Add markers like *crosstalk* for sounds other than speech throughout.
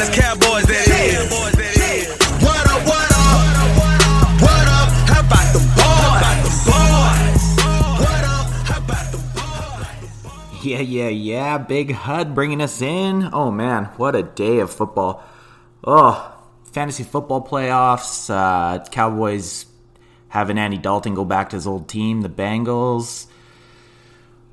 Dallas Cowboys, that is. What up, what up? What up? How about the boys? What up? How about the boys? Yeah, yeah, yeah. Big HUD bringing us in. Oh man, what a day of football. Oh, fantasy football playoffs. Uh, Cowboys having Andy Dalton go back to his old team, the Bengals.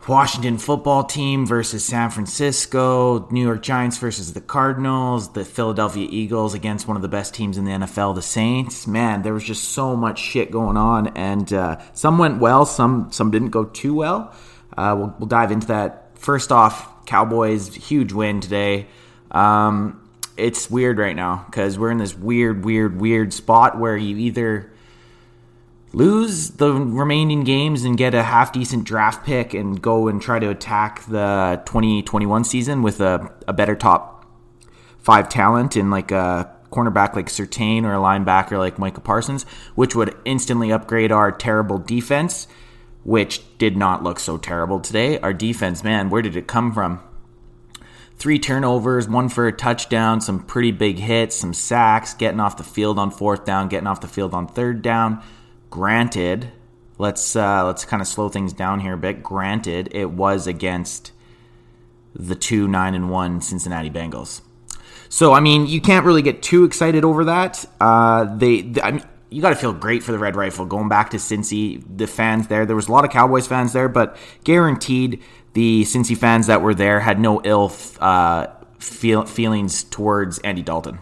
Washington football team versus San Francisco, New York Giants versus the Cardinals, the Philadelphia Eagles against one of the best teams in the NFL, the Saints. Man, there was just so much shit going on, and uh, some went well, some some didn't go too well. Uh, we'll, we'll dive into that. First off, Cowboys huge win today. Um, it's weird right now because we're in this weird, weird, weird spot where you either lose the remaining games and get a half decent draft pick and go and try to attack the 2021 season with a, a better top five talent in like a cornerback like Surtain or a linebacker like Micah Parsons, which would instantly upgrade our terrible defense, which did not look so terrible today. Our defense, man, where did it come from? Three turnovers, one for a touchdown, some pretty big hits, some sacks, getting off the field on fourth down, getting off the field on third down Granted, let's uh, let's kind of slow things down here a bit. Granted, it was against the two nine and one Cincinnati Bengals. So I mean, you can't really get too excited over that. Uh, they, they I mean, you got to feel great for the Red Rifle going back to Cincy. The fans there, there was a lot of Cowboys fans there, but guaranteed the Cincy fans that were there had no ill uh, feel, feelings towards Andy Dalton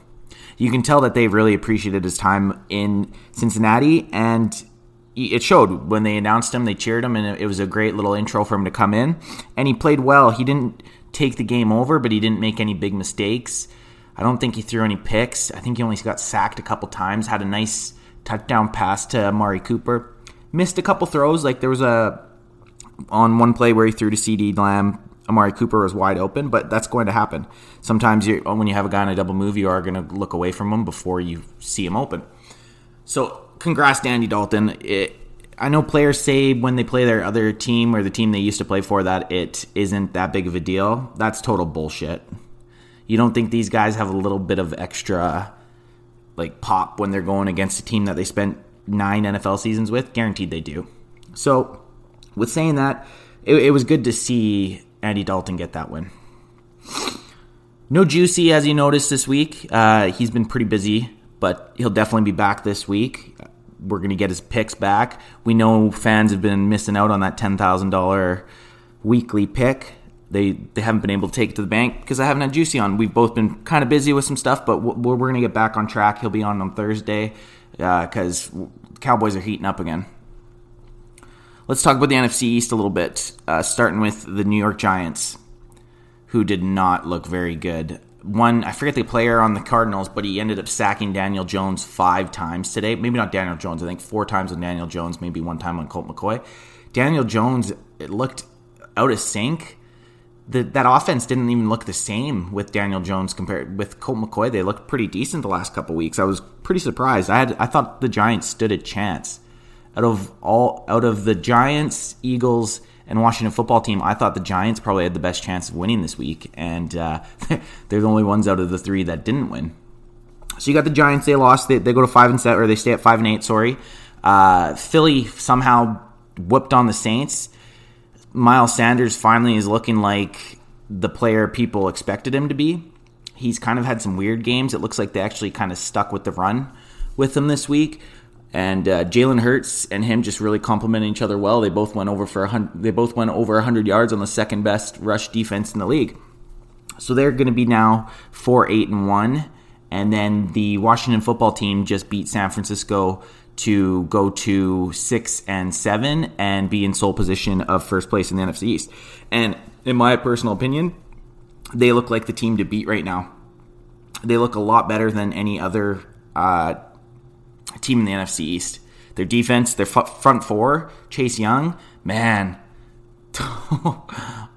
you can tell that they really appreciated his time in Cincinnati, and it showed when they announced him. They cheered him, and it was a great little intro for him to come in. And he played well. He didn't take the game over, but he didn't make any big mistakes. I don't think he threw any picks. I think he only got sacked a couple times. Had a nice touchdown pass to Amari Cooper. Missed a couple throws. Like there was a on one play where he threw to CeeDee Lamb Amari Cooper was wide open, but that's going to happen. Sometimes you, when you have a guy in a double move, you are going to look away from him before you see him open. So, congrats to Andy Dalton. It, I know players say when they play their other team or the team they used to play for that it isn't that big of a deal. That's total bullshit. You don't think these guys have a little bit of extra like pop when they're going against a team that they spent nine NFL seasons with? Guaranteed they do. So, with saying that, it, it was good to see Andy Dalton get that win. No Juicy, as you noticed this week. Uh, he's been pretty busy, but he'll definitely be back this week. We're going to get his picks back. We know fans have been missing out on that $10,000 weekly pick. They, they haven't been able to take it to the bank because I haven't had Juicy on. We've both been kind of busy with some stuff, but we're, we're going to get back on track. He'll be on on Thursday because uh, Cowboys are heating up again. Let's talk about the NFC East a little bit, uh, starting with the New York Giants, who did not look very good. One, I forget the player on the Cardinals, but he ended up sacking Daniel Jones five times today. Maybe not Daniel Jones, I think four times on Daniel Jones, maybe one time on Colt McCoy. Daniel Jones, it looked out of sync. The, that offense didn't even look the same with Daniel Jones compared with Colt McCoy. They looked pretty decent the last couple weeks. I was pretty surprised. I had I thought the Giants stood a chance out of all out of the Giants, Eagles, and Washington football team, I thought the Giants probably had the best chance of winning this week, and uh, *laughs* they're the only ones out of the three that didn't win. So you got the Giants; they lost. They, they go to five and seven, or they stay at five and eight. Sorry, uh, Philly somehow whooped on the Saints. Miles Sanders finally is looking like the player people expected him to be. He's kind of had some weird games. It looks like they actually kind of stuck with the run with him this week and uh, Jalen Hurts and him just really complementing each other well. They both went over for a they both went over hundred yards on the second best rush defense in the league. So they're going to be now four eight and one, and then the Washington football team just beat San Francisco to go to six and seven and be in sole position of first place in the NFC East. And in my personal opinion, they look like the team to beat right now. They look a lot better than any other uh, team in the NFC East. Their defense, their front four, Chase Young, man, *laughs*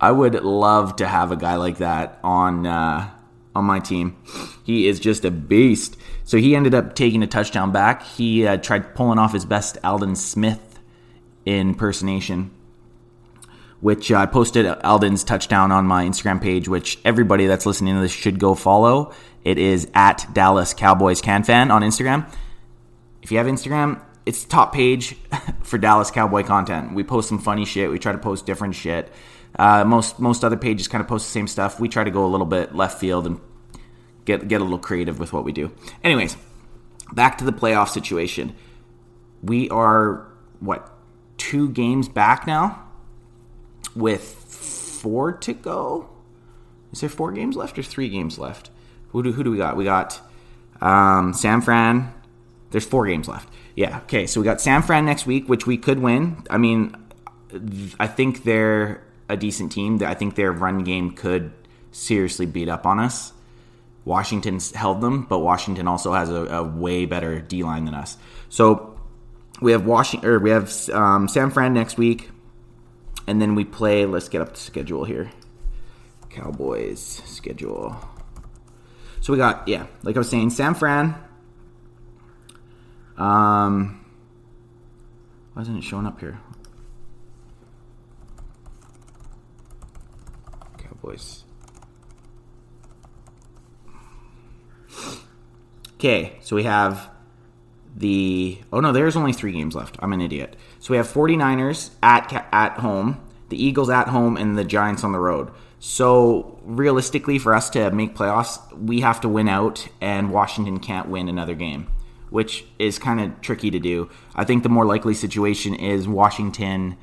I would love to have a guy like that on uh, on my team. He is just a beast. So he ended up taking a touchdown back. He uh, tried pulling off his best Aldon Smith impersonation which I posted Aldon's touchdown on my Instagram page, which everybody that's listening to this should go follow. It is at Dallas Cowboys Can Fan on Instagram. If you have Instagram, it's top page *laughs* for Dallas Cowboy content. We post some funny shit. We try to post different shit. Uh, most most other pages kind of post the same stuff. We try to go a little bit left field and get get a little creative with what we do. Anyways, back to the playoff situation. We are what two games back now with four to go. Is there four games left or three games left? Who do, who do we got? We got um, San Fran. There's four games left. Yeah. Okay. So we got San Fran next week, which we could win. I mean, I think they're a decent team. I think their run game could seriously beat up on us. Washington's held them, but Washington also has a, a way better D line than us. So we have Washington, or we have um, San Fran next week, and then we play. Let's get up the schedule here. Cowboys schedule. So we got yeah, like I was saying, San Fran. Um, why isn't it showing up here? Cowboys. Okay, so we have the oh no, there's only three games left. I'm an idiot. So we have 49ers at at home, the Eagles at home, and the Giants on the road. So realistically, for us to make playoffs, we have to win out, and Washington can't win another game, which is kind of tricky to do. I think the more likely situation is Washington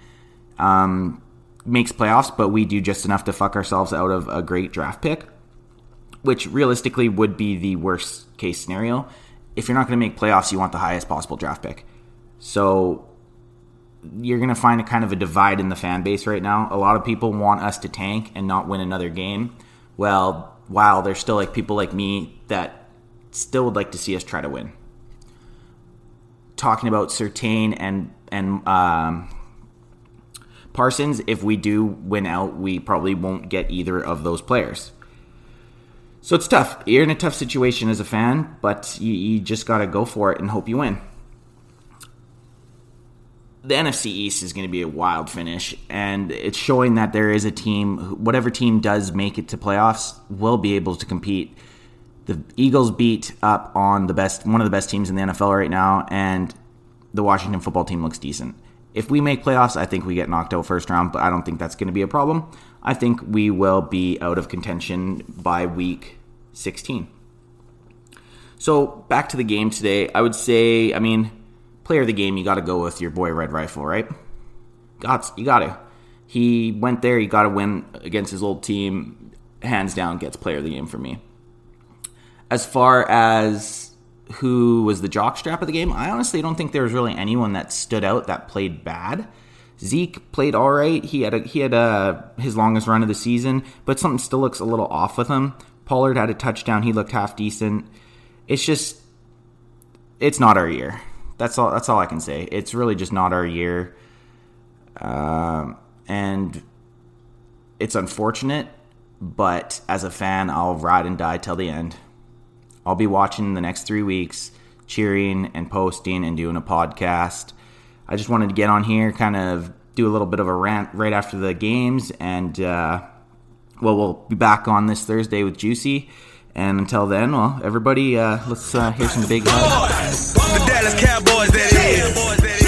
um, makes playoffs, but we do just enough to fuck ourselves out of a great draft pick, which realistically would be the worst case scenario if you're not going to make playoffs, you want the highest possible draft pick. So you're going to find a kind of a divide in the fan base right now. A lot of people want us to tank and not win another game. Well, while there's still like people like me that still would like to see us try to win. Talking about Surtain and and um, Parsons, if we do win out, we probably won't get either of those players. So it's tough. You're in a tough situation as a fan, but you, you just got to go for it and hope you win. The NFC East is going to be a wild finish, and it's showing that there is a team, whatever team does make it to playoffs, will be able to compete. The Eagles beat up on the best, one of the best teams in the NFL right now, and the Washington football team looks decent. If we make playoffs, I think we get knocked out first round, but I don't think that's going to be a problem. I think we will be out of contention by week 16. So back to the game today. I would say, I mean, player of the game, you got to go with your boy Red Rifle, right? Got you got to. He went there. He got to win against his old team. Hands down, gets player of the game for me. As far as who was the jockstrap of the game, I honestly don't think there was really anyone that stood out that played bad. Zeke played all right. He had a, he had a, his longest run of the season, but something still looks a little off with him. Pollard had a touchdown. He looked half decent. It's just, it's not our year. That's all. That's all I can say. It's really just not our year, um, and it's unfortunate. But as a fan, I'll ride and die till the end. I'll be watching the next three weeks, cheering and posting and doing a podcast. I just wanted to get on here, kind of do a little bit of a rant right after the games, and uh, well, we'll be back on this Thursday with Juicy. And until then, well, everybody, uh, let's uh, hear some big. The Dallas Cowboys, that is.